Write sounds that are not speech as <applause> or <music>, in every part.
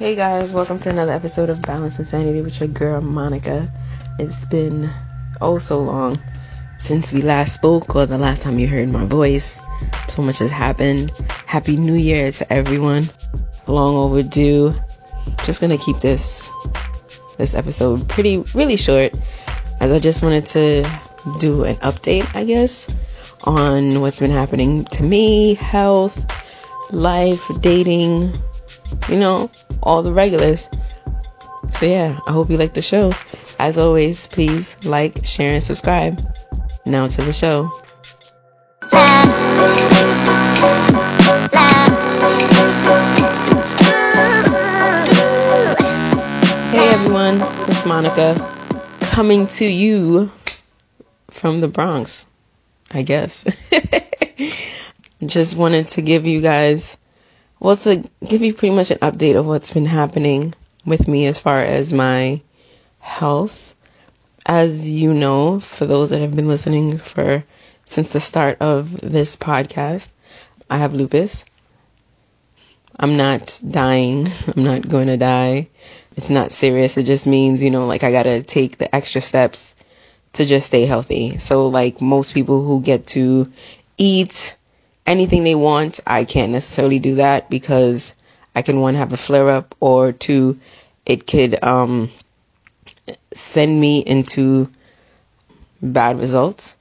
Hey guys, welcome to another episode of Balanced Insanity with your girl Monica. It's been oh so long since we last spoke or the last time you heard my voice. So much has happened. Happy New Year to everyone. Long overdue. Just gonna keep this this episode pretty really short as I just wanted to do an update, I guess, on what's been happening to me, health, life, dating, you know, all the regulars. So yeah, I hope you like the show. As always, please like, share, and subscribe. Now to the show. Hey everyone, it's Monica coming to you from the Bronx, I guess. <laughs> Just wanted to give you guys well, to give you pretty much an update of what's been happening with me as far as my health. As you know, for those that have been listening for since the start of this podcast, I have lupus. I'm not dying. <laughs> I'm not going to die. It's not serious. It just means, you know, like I got to take the extra steps to just stay healthy. So like most people who get to eat anything they want. I can't necessarily do that because I can one have a flare up or two, it could um, send me into bad results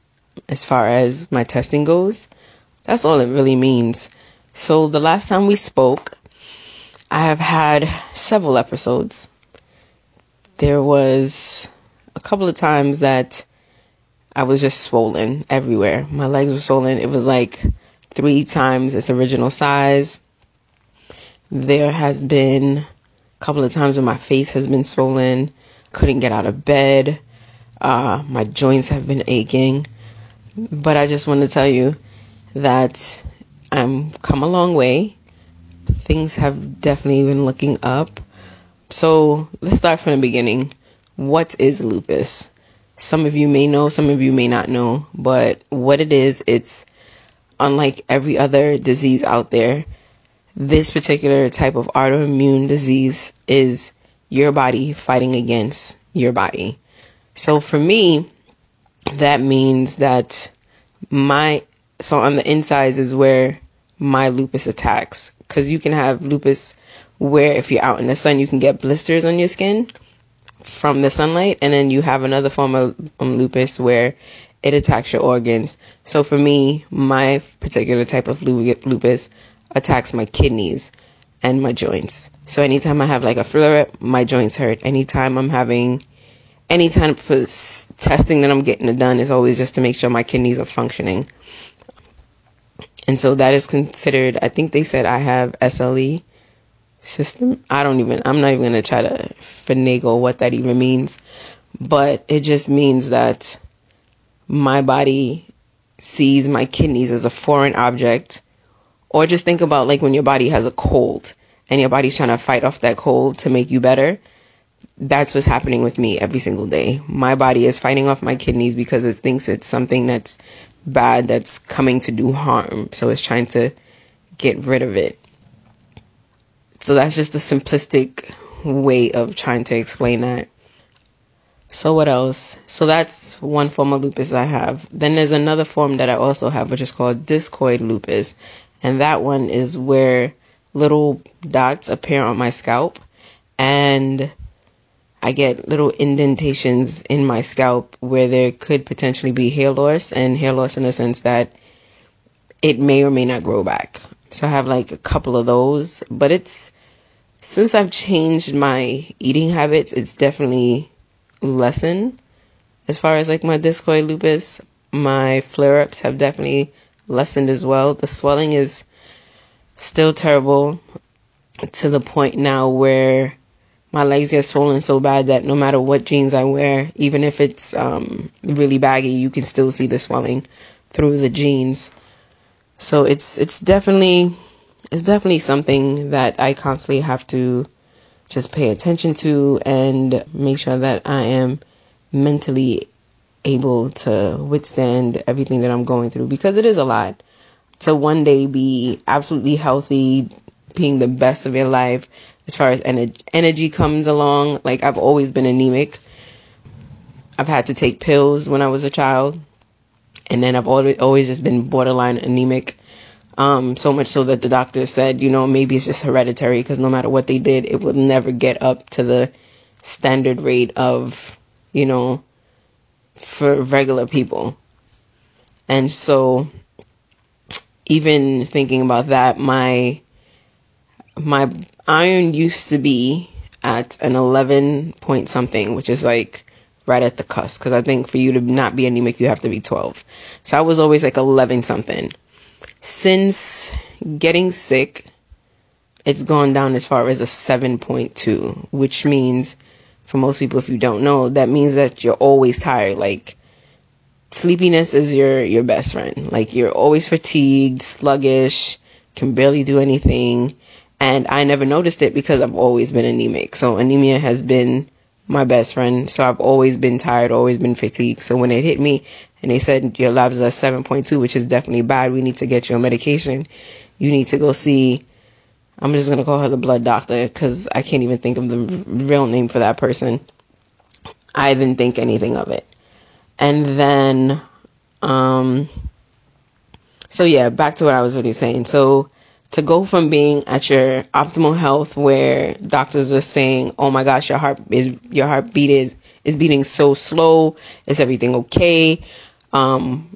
as far as my testing goes. That's all it really means. So the last time we spoke, I have had several episodes. There was a couple of times that I was just swollen everywhere. My legs were swollen. It was like three times its original size. There has been a couple of times when my face has been swollen, couldn't get out of bed, uh, my joints have been aching. But I just want to tell you that I'm come a long way. Things have definitely been looking up. So let's start from the beginning. What is lupus? Some of you may know, some of you may not know, but what it is, it's unlike every other disease out there, this particular type of autoimmune disease is your body fighting against your body. So for me, that means that my, so on the insides is where my lupus attacks. Cause you can have lupus where if you're out in the sun, you can get blisters on your skin from the sunlight. And then you have another form of um, lupus where it attacks your organs. So for me, my particular type of lupus attacks my kidneys and my joints. So anytime I have like a flare up, my joints hurt. Anytime I'm having any kind of testing that I'm getting done is always just to make sure my kidneys are functioning. And so that is considered, I think they said I have SLE system. I don't even, I'm not even going to try to finagle what that even means. But it just means that my body sees my kidneys as a foreign object. Or just think about like when your body has a cold and your body's trying to fight off that cold to make you better. That's what's happening with me every single day. My body is fighting off my kidneys because it thinks it's something that's bad that's coming to do harm. So it's trying to get rid of it. So that's just a simplistic way of trying to explain that. So what else? So that's one form of lupus I have. Then there's another form that I also have, which is called discoid lupus. And that one is where little dots appear on my scalp and I get little indentations in my scalp where there could potentially be hair loss and hair loss in the sense that it may or may not grow back. So I have like a couple of those, but it's since I've changed my eating habits, it's definitely lessen as far as like my discoid lupus. My flare ups have definitely lessened as well. The swelling is still terrible to the point now where my legs get swollen so bad that no matter what jeans I wear, even if it's um, really baggy, you can still see the swelling through the jeans. So it's it's definitely it's definitely something that I constantly have to just pay attention to and make sure that I am mentally able to withstand everything that I'm going through because it is a lot to one day be absolutely healthy, being the best of your life, as far as ener- energy comes along. Like I've always been anemic. I've had to take pills when I was a child, and then I've always always just been borderline anemic. Um, so much so that the doctor said, you know, maybe it's just hereditary because no matter what they did, it would never get up to the standard rate of, you know, for regular people. And so even thinking about that, my my iron used to be at an 11 point something, which is like right at the cusp. Because I think for you to not be anemic, you have to be 12. So I was always like 11 something. Since getting sick, it's gone down as far as a 7.2, which means for most people, if you don't know, that means that you're always tired. Like, sleepiness is your, your best friend. Like, you're always fatigued, sluggish, can barely do anything and I never noticed it because I've always been anemic. So anemia has been my best friend. So I've always been tired, always been fatigued. So when it hit me and they said your labs are 7.2, which is definitely bad, we need to get you on medication. You need to go see, I'm just going to call her the blood doctor because I can't even think of the real name for that person. I didn't think anything of it. And then, um, so yeah, back to what I was really saying. So to go from being at your optimal health where doctors are saying, "Oh my gosh, your heart is your heartbeat is is beating so slow. Is everything okay?" Um,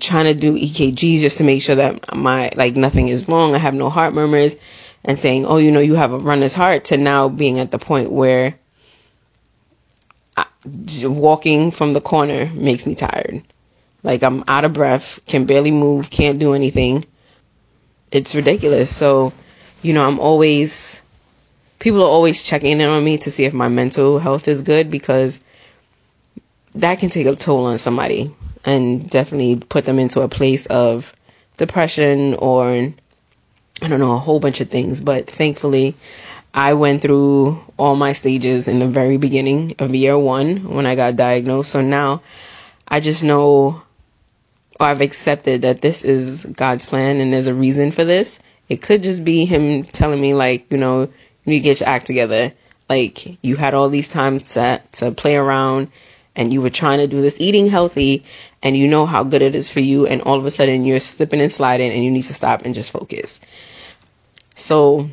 trying to do EKGs just to make sure that my like nothing is wrong. I have no heart murmurs, and saying, "Oh, you know, you have a runner's heart." To now being at the point where I, walking from the corner makes me tired. Like I'm out of breath, can barely move, can't do anything it's ridiculous. So, you know, I'm always people are always checking in on me to see if my mental health is good because that can take a toll on somebody and definitely put them into a place of depression or I don't know, a whole bunch of things. But thankfully, I went through all my stages in the very beginning of year one when I got diagnosed. So now I just know or I've accepted that this is God's plan and there's a reason for this. It could just be Him telling me, like, you know, you need to get your act together. Like, you had all these times to, to play around and you were trying to do this eating healthy and you know how good it is for you and all of a sudden you're slipping and sliding and you need to stop and just focus. So,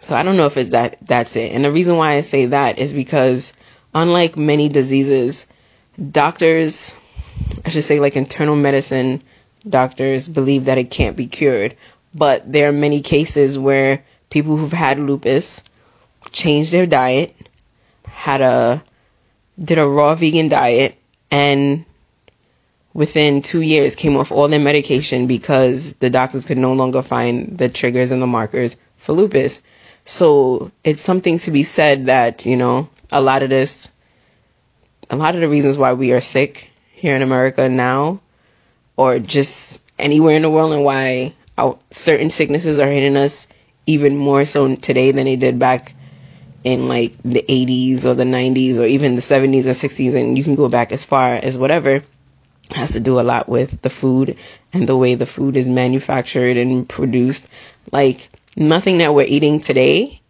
so I don't know if it's that, that's it. And the reason why I say that is because unlike many diseases, doctors I should say, like internal medicine doctors believe that it can't be cured. But there are many cases where people who've had lupus changed their diet, had a did a raw vegan diet, and within two years came off all their medication because the doctors could no longer find the triggers and the markers for lupus. So it's something to be said that, you know, a lot of this, a lot of the reasons why we are sick here in America now, or just anywhere in the world, and why certain sicknesses are hitting us even more so today than they did back in like the 80s or the 90s or even the 70s and 60s, and you can go back as far as whatever. has to do a lot with the food and the way the food is manufactured and produced. Like nothing that we're eating today,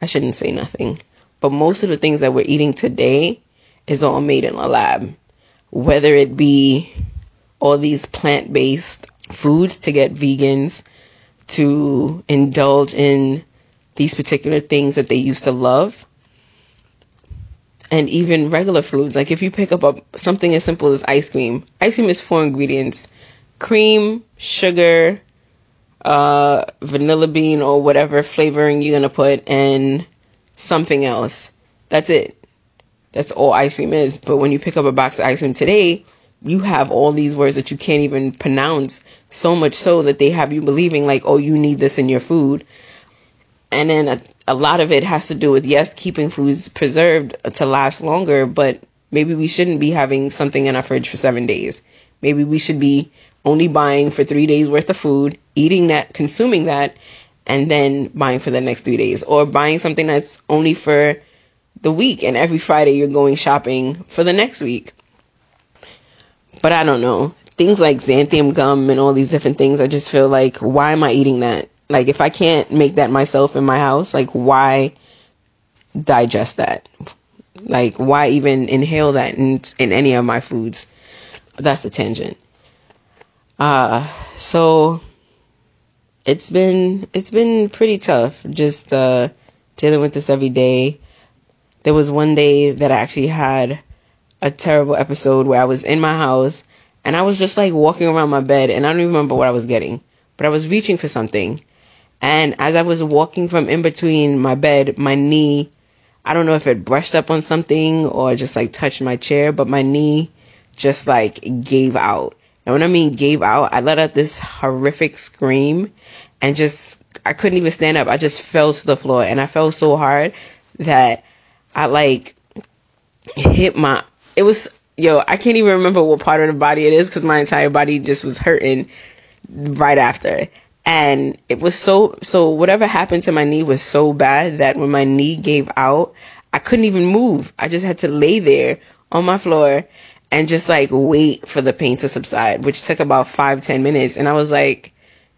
I shouldn't say nothing, but most of the things that we're eating today is all made in a lab whether it be all these plant based foods to get vegans to indulge in these particular things that they used to love. And even regular foods, like if you pick up a, something as simple as ice cream, ice cream is four ingredients cream, sugar, uh, vanilla bean, or whatever flavoring you're to put, and something else. That's it. That's all ice cream is. But when you pick up a box of ice cream today, you have all these words that you can't even pronounce, so much so that they have you believing, like, oh, you need this in your food. And then a, a lot of it has to do with, yes, keeping foods preserved to last longer, but maybe we shouldn't be having something in our fridge for seven days. Maybe we should be only buying for three days worth of food, eating that, consuming that, and then buying for the next three days. Or buying something that's only for the week and every Friday you're going shopping for the next week. But I don't know. Things like xanthan gum and all these different things, I just feel like, why am I eating that? Like if I can't make that myself in my house, like why digest that? Like why even inhale that in in any of my foods? But that's a tangent. Uh so it's been it's been pretty tough just uh dealing with this every day. There was one day that I actually had a terrible episode where I was in my house and I was just like walking around my bed and I don't even remember what I was getting, but I was reaching for something. And as I was walking from in between my bed, my knee, I don't know if it brushed up on something or just like touched my chair, but my knee just like gave out. And when I mean gave out, I let out this horrific scream and just, I couldn't even stand up. I just fell to the floor and I fell so hard that I like hit my, it was, yo, I can't even remember what part of the body it is because my entire body just was hurting right after. And it was so, so whatever happened to my knee was so bad that when my knee gave out, I couldn't even move. I just had to lay there on my floor and just like wait for the pain to subside, which took about five, ten minutes. And I was like,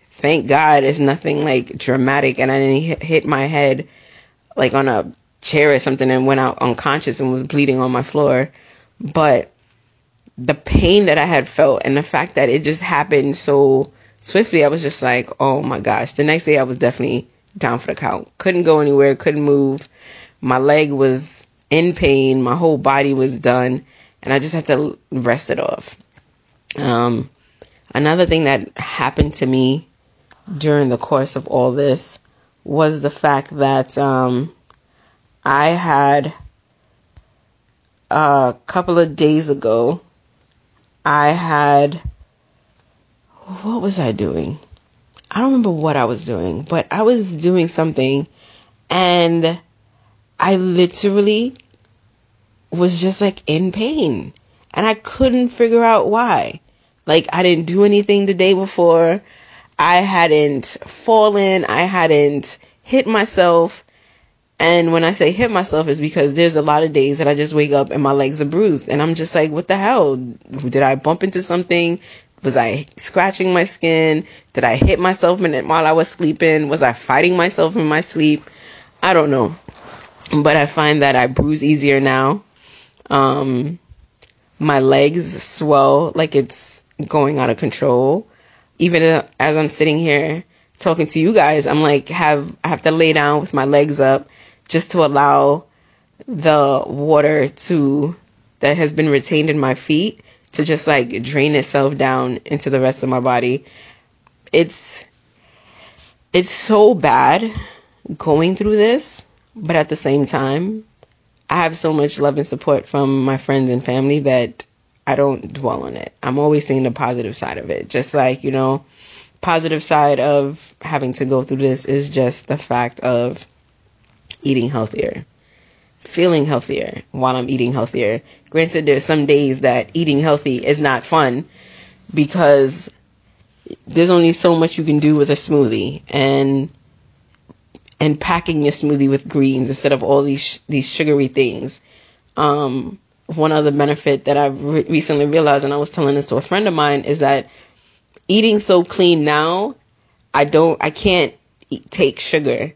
thank God it's nothing like dramatic and I didn't hit my head like on a chair or something and went out unconscious and was bleeding on my floor. But the pain that I had felt and the fact that it just happened so swiftly, I was just like, oh my gosh. The next day I was definitely down for the count. Couldn't go anywhere, couldn't move. My leg was in pain, my whole body was done, and I just had to rest it off. Um, another thing that happened to me during the course of all this was the fact that um, I had a couple of days ago I had, what was I doing? I don't remember what I was doing, but I was doing something and I literally was just like in pain and I couldn't figure out why. Like I didn't do anything the day before. I hadn't fallen. I hadn't hit myself. And when I say hit myself is because there's a lot of days that I just wake up and my legs are bruised and I'm just like, what the hell? Did I bump into something? Was I scratching my skin? Did I hit myself in it while I was sleeping? Was I fighting myself in my sleep? I don't know. But I find that I bruise easier now. Um, my legs swell like it's going out of control. Even as I'm sitting here talking to you guys, I'm like, have, I have to lay down with my legs up just to allow the water to that has been retained in my feet to just like drain itself down into the rest of my body. It's it's so bad going through this, but at the same time, I have so much love and support from my friends and family that I don't dwell on it. I'm always seeing the positive side of it. Just like, you know, positive side of having to go through this is just the fact of eating healthier, feeling healthier while I'm eating healthier. Granted, there's some days that eating healthy is not fun because there's only so much you can do with a smoothie and and packing your smoothie with greens instead of all these these sugary things. Um, one other benefit that I've re- recently realized, and I was telling this to a friend of mine, is that eating so clean now, I don't, I can't eat, take sugar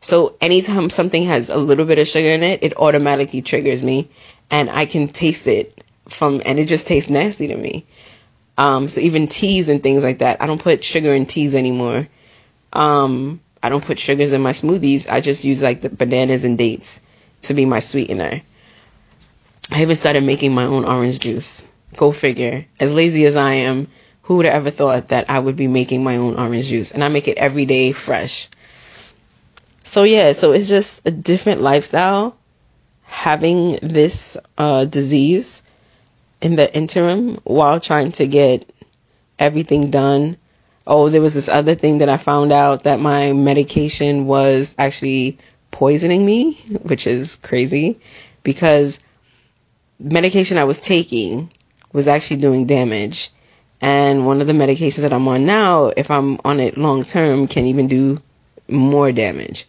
so anytime something has a little bit of sugar in it, it automatically triggers me and I can taste it from, and it just tastes nasty to me. Um, so even teas and things like that, I don't put sugar in teas anymore. Um, I don't put sugars in my smoothies. I just use like the bananas and dates to be my sweetener. I even started making my own orange juice. Go figure. As lazy as I am, who would have ever thought that I would be making my own orange juice? And I make it every day fresh. So yeah, so it's just a different lifestyle having this uh, disease in the interim while trying to get everything done. Oh, there was this other thing that I found out that my medication was actually poisoning me, which is crazy because medication I was taking was actually doing damage. And one of the medications that I'm on now, if I'm on it long term, can even do more damage.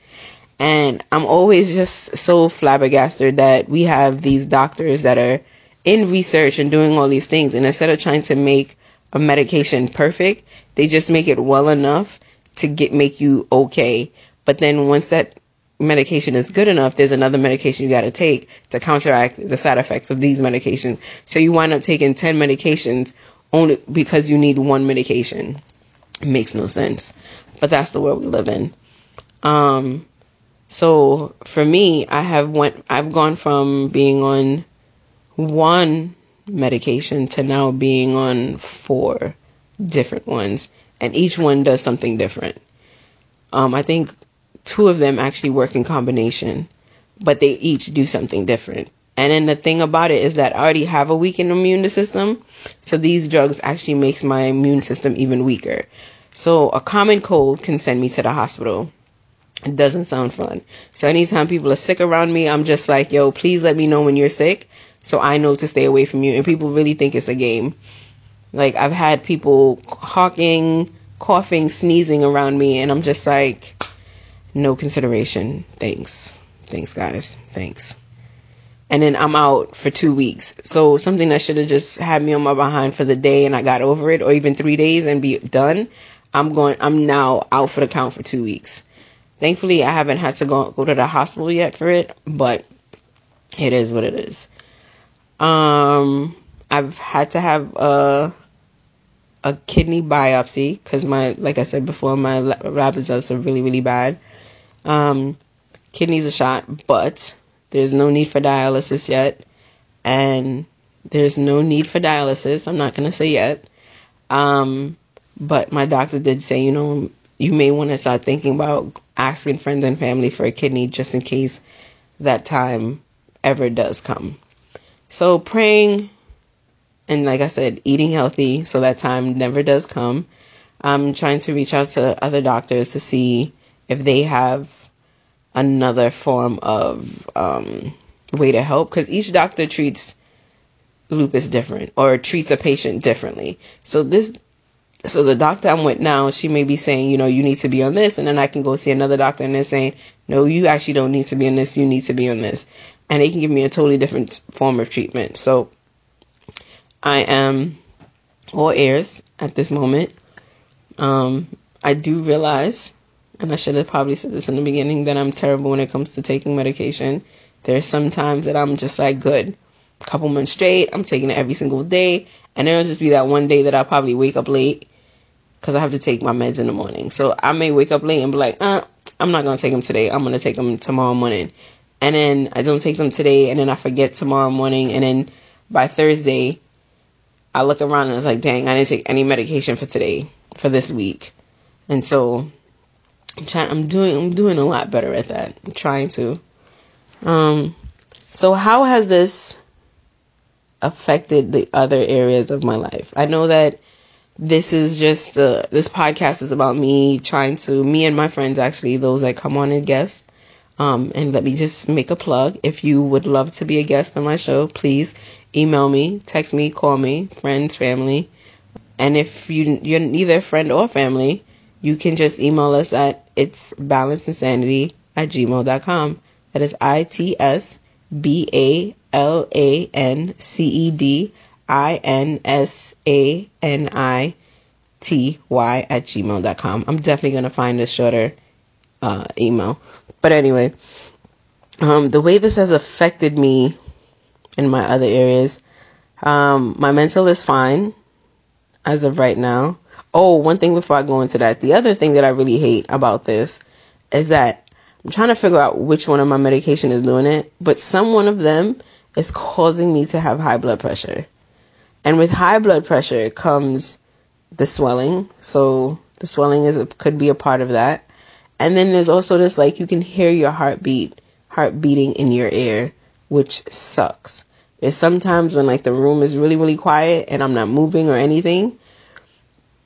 And I'm always just so flabbergasted that we have these doctors that are in research and doing all these things. And instead of trying to make a medication perfect, they just make it well enough to get make you okay. But then once that medication is good enough, there's another medication you got to take to counteract the side effects of these medications. So you wind up taking 10 medications only because you need one medication. It makes no sense. But that's the world we live in. Um, so for me, I have went, I've gone from being on one medication to now being on four different ones, and each one does something different. Um, I think two of them actually work in combination, but they each do something different. And then the thing about it is that I already have a weakened immune system, so these drugs actually makes my immune system even weaker. So a common cold can send me to the hospital. It doesn't sound fun. So anytime people are sick around me, I'm just like, yo, please let me know when you're sick so I know to stay away from you. And people really think it's a game. Like I've had people hawking, coughing, sneezing around me, and I'm just like, no consideration. Thanks. Thanks, guys. Thanks. And then I'm out for two weeks. So something that should have just had me on my behind for the day and I got over it, or even three days and be done. I'm going, I'm now out for the count for two weeks. Thankfully, I haven't had to go, go to the hospital yet for it, but it is what it is. Um, I've had to have a a kidney biopsy because my, like I said before, my lab results are really, really bad. Um, kidneys are shot, but there's no need for dialysis yet, and there's no need for dialysis. I'm not gonna say yet. Um, but my doctor did say, you know, you may want to start thinking about asking friends and family for a kidney just in case that time ever does come. So praying and like I said, eating healthy so that time never does come. I'm trying to reach out to other doctors to see if they have another form of um, way to help because each doctor treats lupus different or treats a patient differently. So this so the doctor I'm with now, she may be saying, you know, you need to be on this, and then I can go see another doctor and they're saying, no, you actually don't need to be on this, you need to be on this. And they can give me a totally different form of treatment. So I am all ears at this moment. Um, I do realize, and I should have probably said this in the beginning, that I'm terrible when it comes to taking medication. There's some times that I'm just like, good, a couple months straight, I'm taking it every single day, and it'll just be that one day that I'll probably wake up late because I have to take my meds in the morning. So I may wake up late and be like, uh, I'm not going to take them today. I'm going to take them tomorrow morning. And then I don't take them today, and then I forget tomorrow morning, and then by Thursday, I look around and it's like, dang, I didn't take any medication for today, for this week. And so I'm trying I'm doing I'm doing a lot better at that. I'm trying to. Um so how has this affected the other areas of my life? I know that this is just uh, this podcast is about me trying to me and my friends actually those that come on and guest um, and let me just make a plug. If you would love to be a guest on my show, please email me, text me, call me, friends, family. And if you, you're neither friend or family, you can just email us at it's balancedinsanity at gmail.com. That is I I N S A N I T Y at gmail.com. I'm definitely going to find a shorter uh, email. But anyway, um, the way this has affected me in my other areas, um, my mental is fine as of right now. Oh, one thing before I go into that, the other thing that I really hate about this is that I'm trying to figure out which one of my medication is doing it, but some one of them is causing me to have high blood pressure. And with high blood pressure comes the swelling. So the swelling is could be a part of that. And then there's also this like you can hear your heartbeat, heart beating in your ear, which sucks. There's sometimes when like the room is really, really quiet and I'm not moving or anything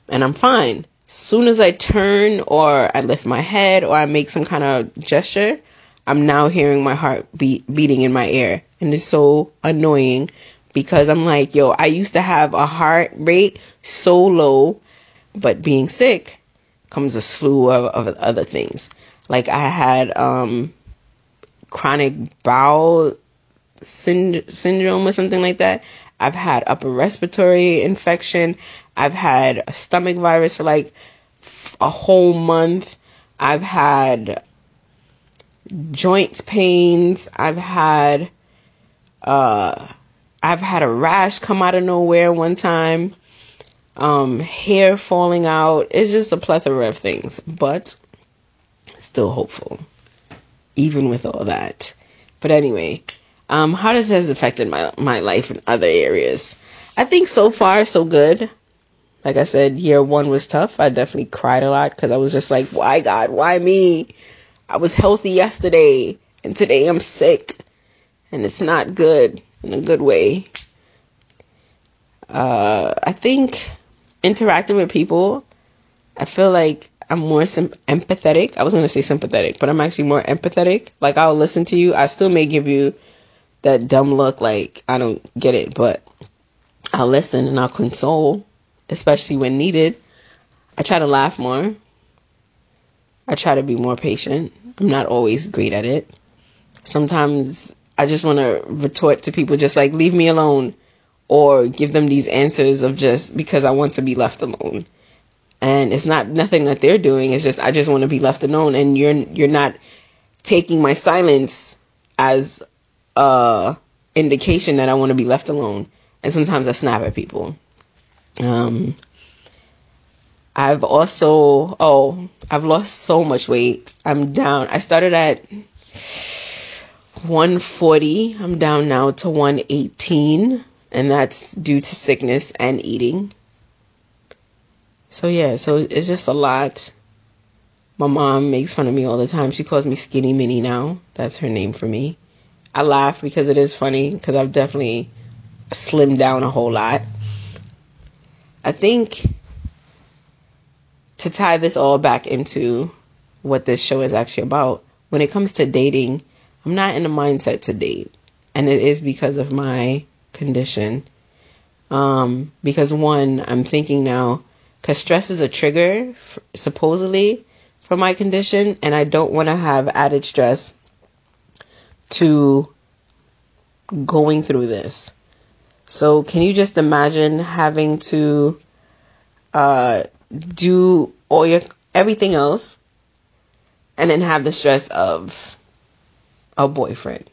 and I'm fine. Soon as I turn or I lift my head or I make some kind of gesture, I'm now hearing my heart beat beating in my ear. And it's so annoying because I'm like, yo, I used to have a heart rate so low, but being sick, comes a slew of, of other things. Like I had um, chronic bowel synd- syndrome or something like that. I've had upper respiratory infection. I've had a stomach virus for like a whole month. I've had joint pains. I've had uh I've had a rash come out of nowhere one time. Um hair falling out. It's just a plethora of things, but still hopeful even with all that. But anyway, um how does this affected my my life in other areas? I think so far so good. Like I said, year 1 was tough. I definitely cried a lot cuz I was just like, "Why God? Why me?" I was healthy yesterday and today I'm sick and it's not good in a good way. Uh, I think interacting with people, I feel like I'm more sim- empathetic. I was going to say sympathetic, but I'm actually more empathetic. Like I'll listen to you. I still may give you that dumb look like I don't get it, but I'll listen and I'll console, especially when needed. I try to laugh more. I try to be more patient. I'm not always great at it. Sometimes I just want to retort to people just like, leave me alone, or give them these answers of just because I want to be left alone. And it's not nothing that they're doing. It's just I just want to be left alone, and you're you're not taking my silence as a indication that I want to be left alone. And sometimes I snap at people. Um, I've also, oh, I've lost so much weight. I'm down. I started at 140. I'm down now to 118. And that's due to sickness and eating. So, yeah, so it's just a lot. My mom makes fun of me all the time. She calls me Skinny Minnie now. That's her name for me. I laugh because it is funny because I've definitely slimmed down a whole lot. I think to tie this all back into what this show is actually about, when it comes to dating, I'm not in the mindset to date. And it is because of my condition. Um, because one, I'm thinking now, because stress is a trigger, supposedly, for my condition, and I don't want to have added stress to going through this. So, can you just imagine having to uh, do all your everything else and then have the stress of a boyfriend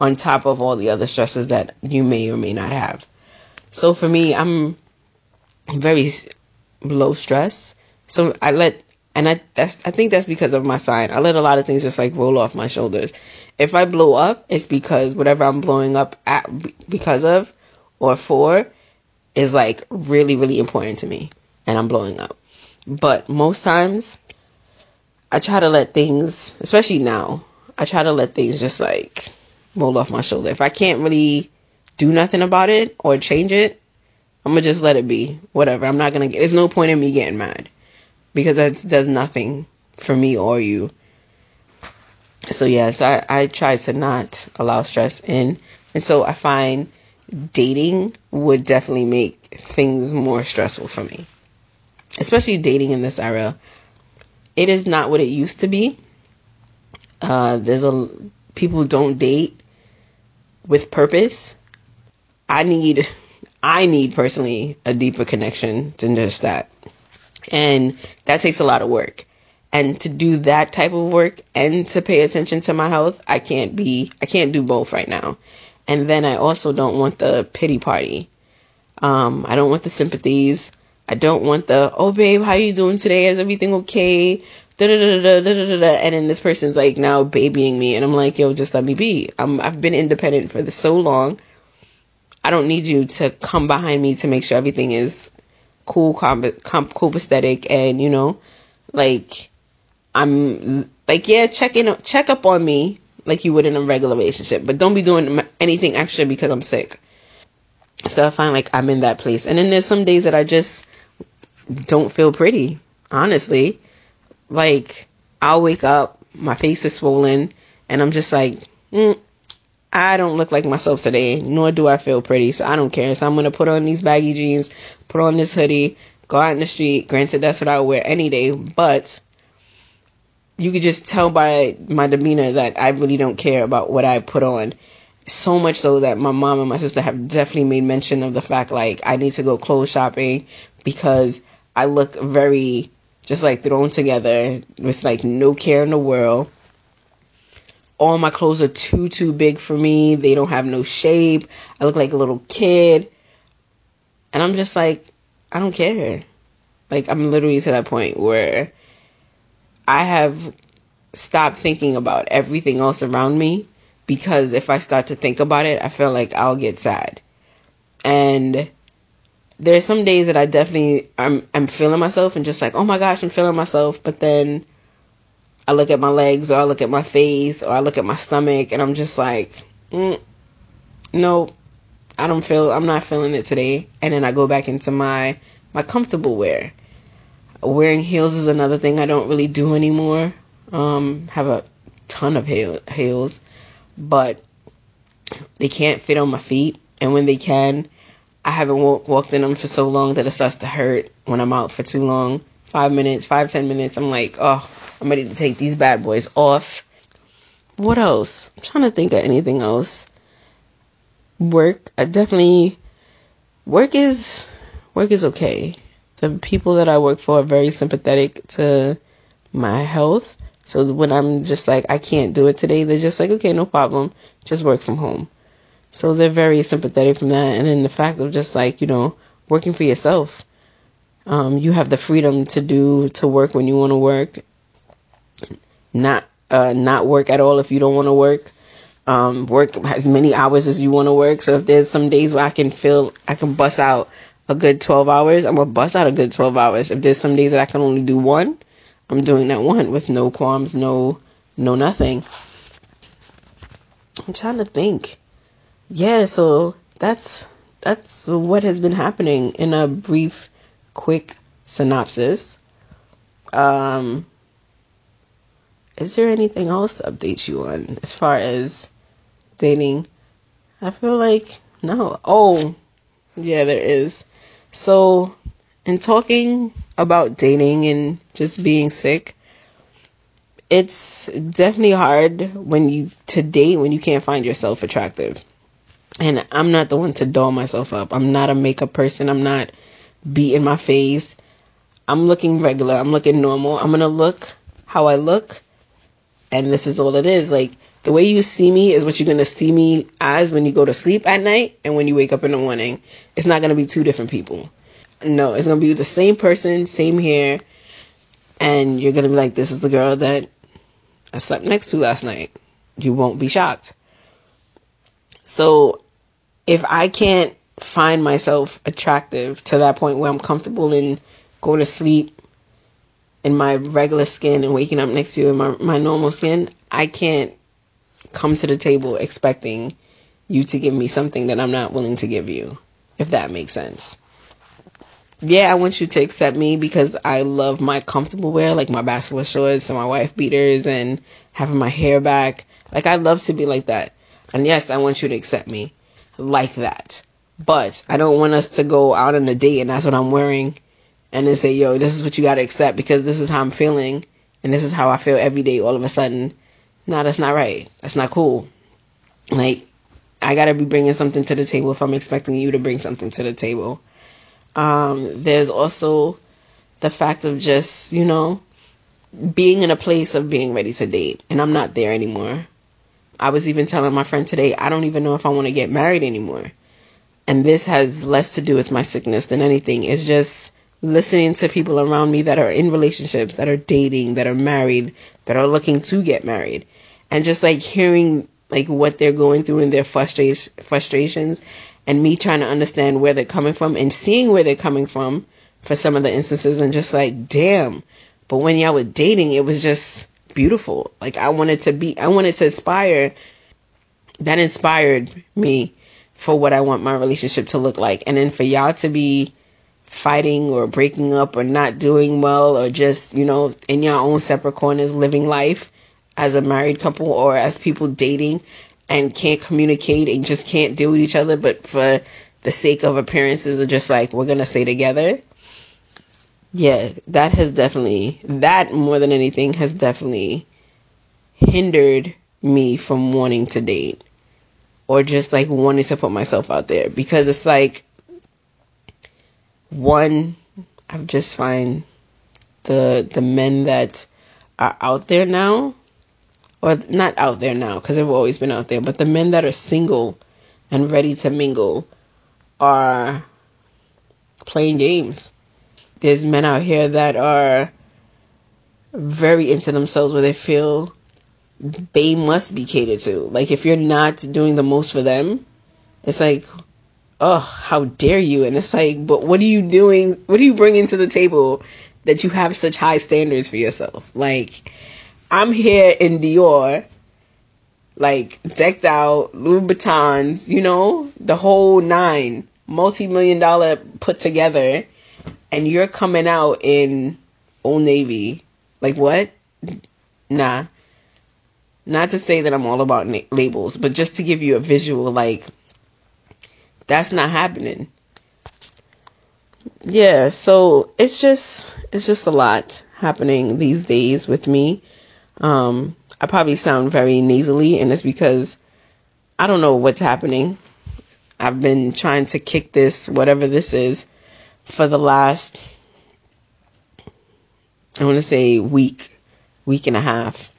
on top of all the other stresses that you may or may not have. So for me, I'm very low stress. So I let and I that's I think that's because of my sign. I let a lot of things just like roll off my shoulders. If I blow up, it's because whatever I'm blowing up at because of or for is like really really important to me and I'm blowing up. But most times, I try to let things, especially now, I try to let things just like roll off my shoulder. If I can't really do nothing about it or change it, I'm gonna just let it be. Whatever. I'm not gonna get, there's no point in me getting mad because that does nothing for me or you. So, yes, I, I try to not allow stress in. And so I find dating would definitely make things more stressful for me especially dating in this era, it is not what it used to be. Uh, there's a people don't date with purpose. I need, <laughs> I need personally a deeper connection than just that, and that takes a lot of work. And to do that type of work and to pay attention to my health, I can't be, I can't do both right now. And then I also don't want the pity party. Um, I don't want the sympathies. I don't want the, oh babe, how you doing today? Is everything okay? And then this person's like now babying me. And I'm like, yo, just let me be. I'm, I've been independent for so long. I don't need you to come behind me to make sure everything is cool, com- com- copacetic. And, you know, like, I'm like, yeah, check in, check up on me like you would in a regular relationship, but don't be doing anything extra because I'm sick. So I find like I'm in that place. And then there's some days that I just don't feel pretty, honestly. Like, I'll wake up, my face is swollen, and I'm just like, mm, I don't look like myself today, nor do I feel pretty, so I don't care. So I'm gonna put on these baggy jeans, put on this hoodie, go out in the street. Granted, that's what I would wear any day, but you could just tell by my demeanor that I really don't care about what I put on. So much so that my mom and my sister have definitely made mention of the fact like I need to go clothes shopping because I look very just like thrown together with like no care in the world. All my clothes are too too big for me. They don't have no shape. I look like a little kid. And I'm just like I don't care. Like I'm literally to that point where I have stopped thinking about everything else around me because if I start to think about it, I feel like I'll get sad. And there's some days that I definitely I'm I'm feeling myself and just like, "Oh my gosh, I'm feeling myself." But then I look at my legs or I look at my face or I look at my stomach and I'm just like, mm, "No, I don't feel I'm not feeling it today." And then I go back into my my comfortable wear. Wearing heels is another thing I don't really do anymore. Um have a ton of heels, but they can't fit on my feet and when they can, I haven't walk, walked in them for so long that it starts to hurt when I'm out for too long. Five minutes, five, ten minutes, I'm like, oh, I'm ready to take these bad boys off. What else? I'm trying to think of anything else. Work, I definitely, work is, work is okay. The people that I work for are very sympathetic to my health. So when I'm just like, I can't do it today, they're just like, okay, no problem. Just work from home. So they're very sympathetic from that. And then the fact of just like, you know, working for yourself. Um, you have the freedom to do, to work when you want to work. Not, uh, not work at all if you don't want to work. Um, work as many hours as you want to work. So if there's some days where I can feel, I can bust out a good 12 hours, I'm to bust out a good 12 hours. If there's some days that I can only do one, I'm doing that one with no qualms, no, no nothing. I'm trying to think yeah, so that's that's what has been happening in a brief, quick synopsis. Um, is there anything else to update you on as far as dating? I feel like no. Oh, yeah, there is. So, in talking about dating and just being sick, it's definitely hard when you to date when you can't find yourself attractive and I'm not the one to doll myself up. I'm not a makeup person. I'm not beating my face. I'm looking regular. I'm looking normal. I'm going to look how I look. And this is all it is. Like the way you see me is what you're going to see me as when you go to sleep at night and when you wake up in the morning. It's not going to be two different people. No, it's going to be the same person, same hair. And you're going to be like, this is the girl that I slept next to last night. You won't be shocked. So if I can't find myself attractive to that point where I'm comfortable in going to sleep in my regular skin and waking up next to you in my, my normal skin, I can't come to the table expecting you to give me something that I'm not willing to give you, if that makes sense. Yeah, I want you to accept me because I love my comfortable wear, like my basketball shorts and my wife beaters and having my hair back. Like, I love to be like that. And yes, I want you to accept me like that. But I don't want us to go out on a date and that's what I'm wearing and then say, yo, this is what you got to accept because this is how I'm feeling and this is how I feel every day all of a sudden. No, that's not right. That's not cool. Like, I got to be bringing something to the table if I'm expecting you to bring something to the table. Um, there's also the fact of just, you know, being in a place of being ready to date. And I'm not there anymore. I was even telling my friend today, I don't even know if I want to get married anymore. And this has less to do with my sickness than anything. It's just listening to people around me that are in relationships, that are dating, that are married, that are looking to get married. And just like hearing like what they're going through and their frustration, frustrations and me trying to understand where they're coming from and seeing where they're coming from for some of the instances and just like, damn. But when y'all were dating, it was just beautiful. Like I wanted to be, I wanted to inspire. That inspired me for what I want my relationship to look like. And then for y'all to be fighting or breaking up or not doing well or just, you know, in your own separate corners living life as a married couple or as people dating and can't communicate and just can't deal with each other, but for the sake of appearances are just like, we're to stay together yeah, that has definitely, that more than anything has definitely hindered me from wanting to date or just like wanting to put myself out there because it's like, one, I just find the the men that are out there now, or not out there now because they've always been out there, but the men that are single and ready to mingle are playing games. There's men out here that are very into themselves where they feel they must be catered to. Like if you're not doing the most for them, it's like, oh, how dare you? And it's like, but what are you doing? What are you bringing to the table that you have such high standards for yourself? Like, I'm here in Dior, like decked out, Louis Vuittons, you know, the whole nine, multi million dollar put together, and you're coming out in Old Navy. Like, what? Nah. Not to say that I'm all about na- labels, but just to give you a visual, like, that's not happening. Yeah, so it's just it's just a lot happening these days with me. Um, I probably sound very nasally, and it's because I don't know what's happening. I've been trying to kick this, whatever this is, for the last, I want to say, week, week and a half.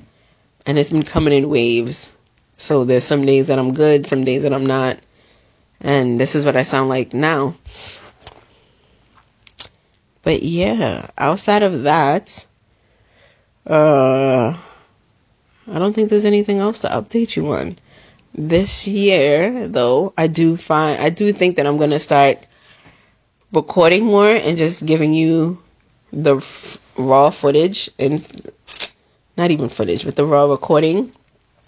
And it's been coming in waves. So there's some days that I'm good, some days that I'm not. And this is what I sound like now. But yeah, outside of that, uh, I don't think there's anything else to update you on. This year, though, I do find, I do think that I'm to start recording more and just giving you the f- raw footage and not even footage, but the raw recording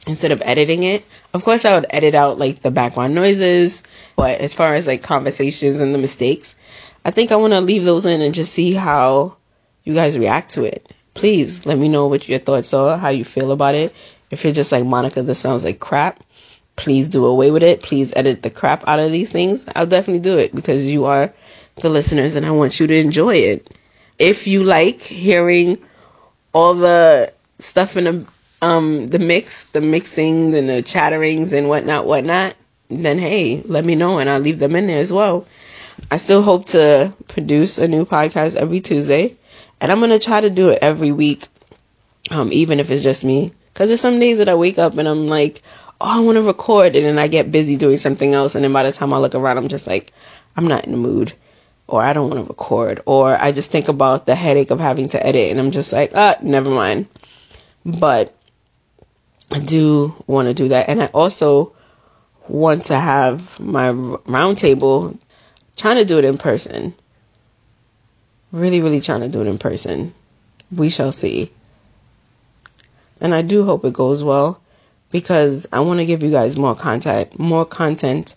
instead of editing it. Of course, I would edit out like the background noises, but as far as like conversations and the mistakes, I think I want to leave those in and just see how you guys react to it. Please let me know what your thoughts are, how you feel about it. If you're just like, Monica, this sounds like crap, please do away with it. Please edit the crap out of these things. I'll definitely do it because you are the listeners and I want you to enjoy it. If you like hearing all the stuff in the um the mix, the mixing and the chatterings and whatnot, whatnot, then hey, let me know and I'll leave them in there as well. I still hope to produce a new podcast every Tuesday, and I'm gonna try to do it every week, um, even if it's just me. Cause there's some days that I wake up and I'm like, oh, I want to record, and then I get busy doing something else, and then by the time I look around, I'm just like, I'm not in the mood, or I don't want to record, or I just think about the headache of having to edit, and I'm just like, ah, never mind. But I do want to do that, and I also want to have my roundtable trying to do it in person. Really, really trying to do it in person. We shall see. And I do hope it goes well because I want to give you guys more content, more content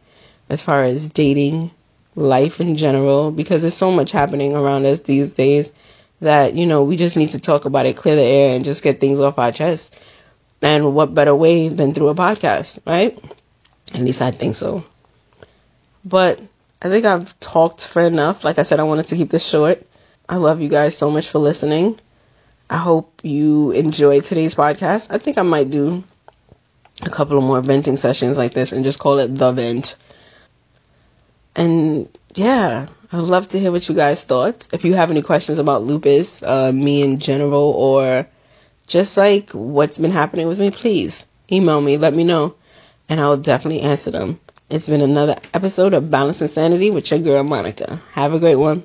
as far as dating, life in general, because there's so much happening around us these days that, you know, we just need to talk about it, clear the air, and just get things off our chest. And what better way than through a podcast, right? At least I think so. But I think I've talked for enough. Like I said, I wanted to keep this short. I love you guys so much for listening. I hope you enjoyed today's podcast. I think I might do a couple of more venting sessions like this and just call it the vent. And yeah, I'd love to hear what you guys thought. If you have any questions about lupus, uh, me in general, or just like what's been happening with me, please email me, let me know, and I'll definitely answer them. It's been another episode of Balanced Insanity with your girl Monica. Have a great one.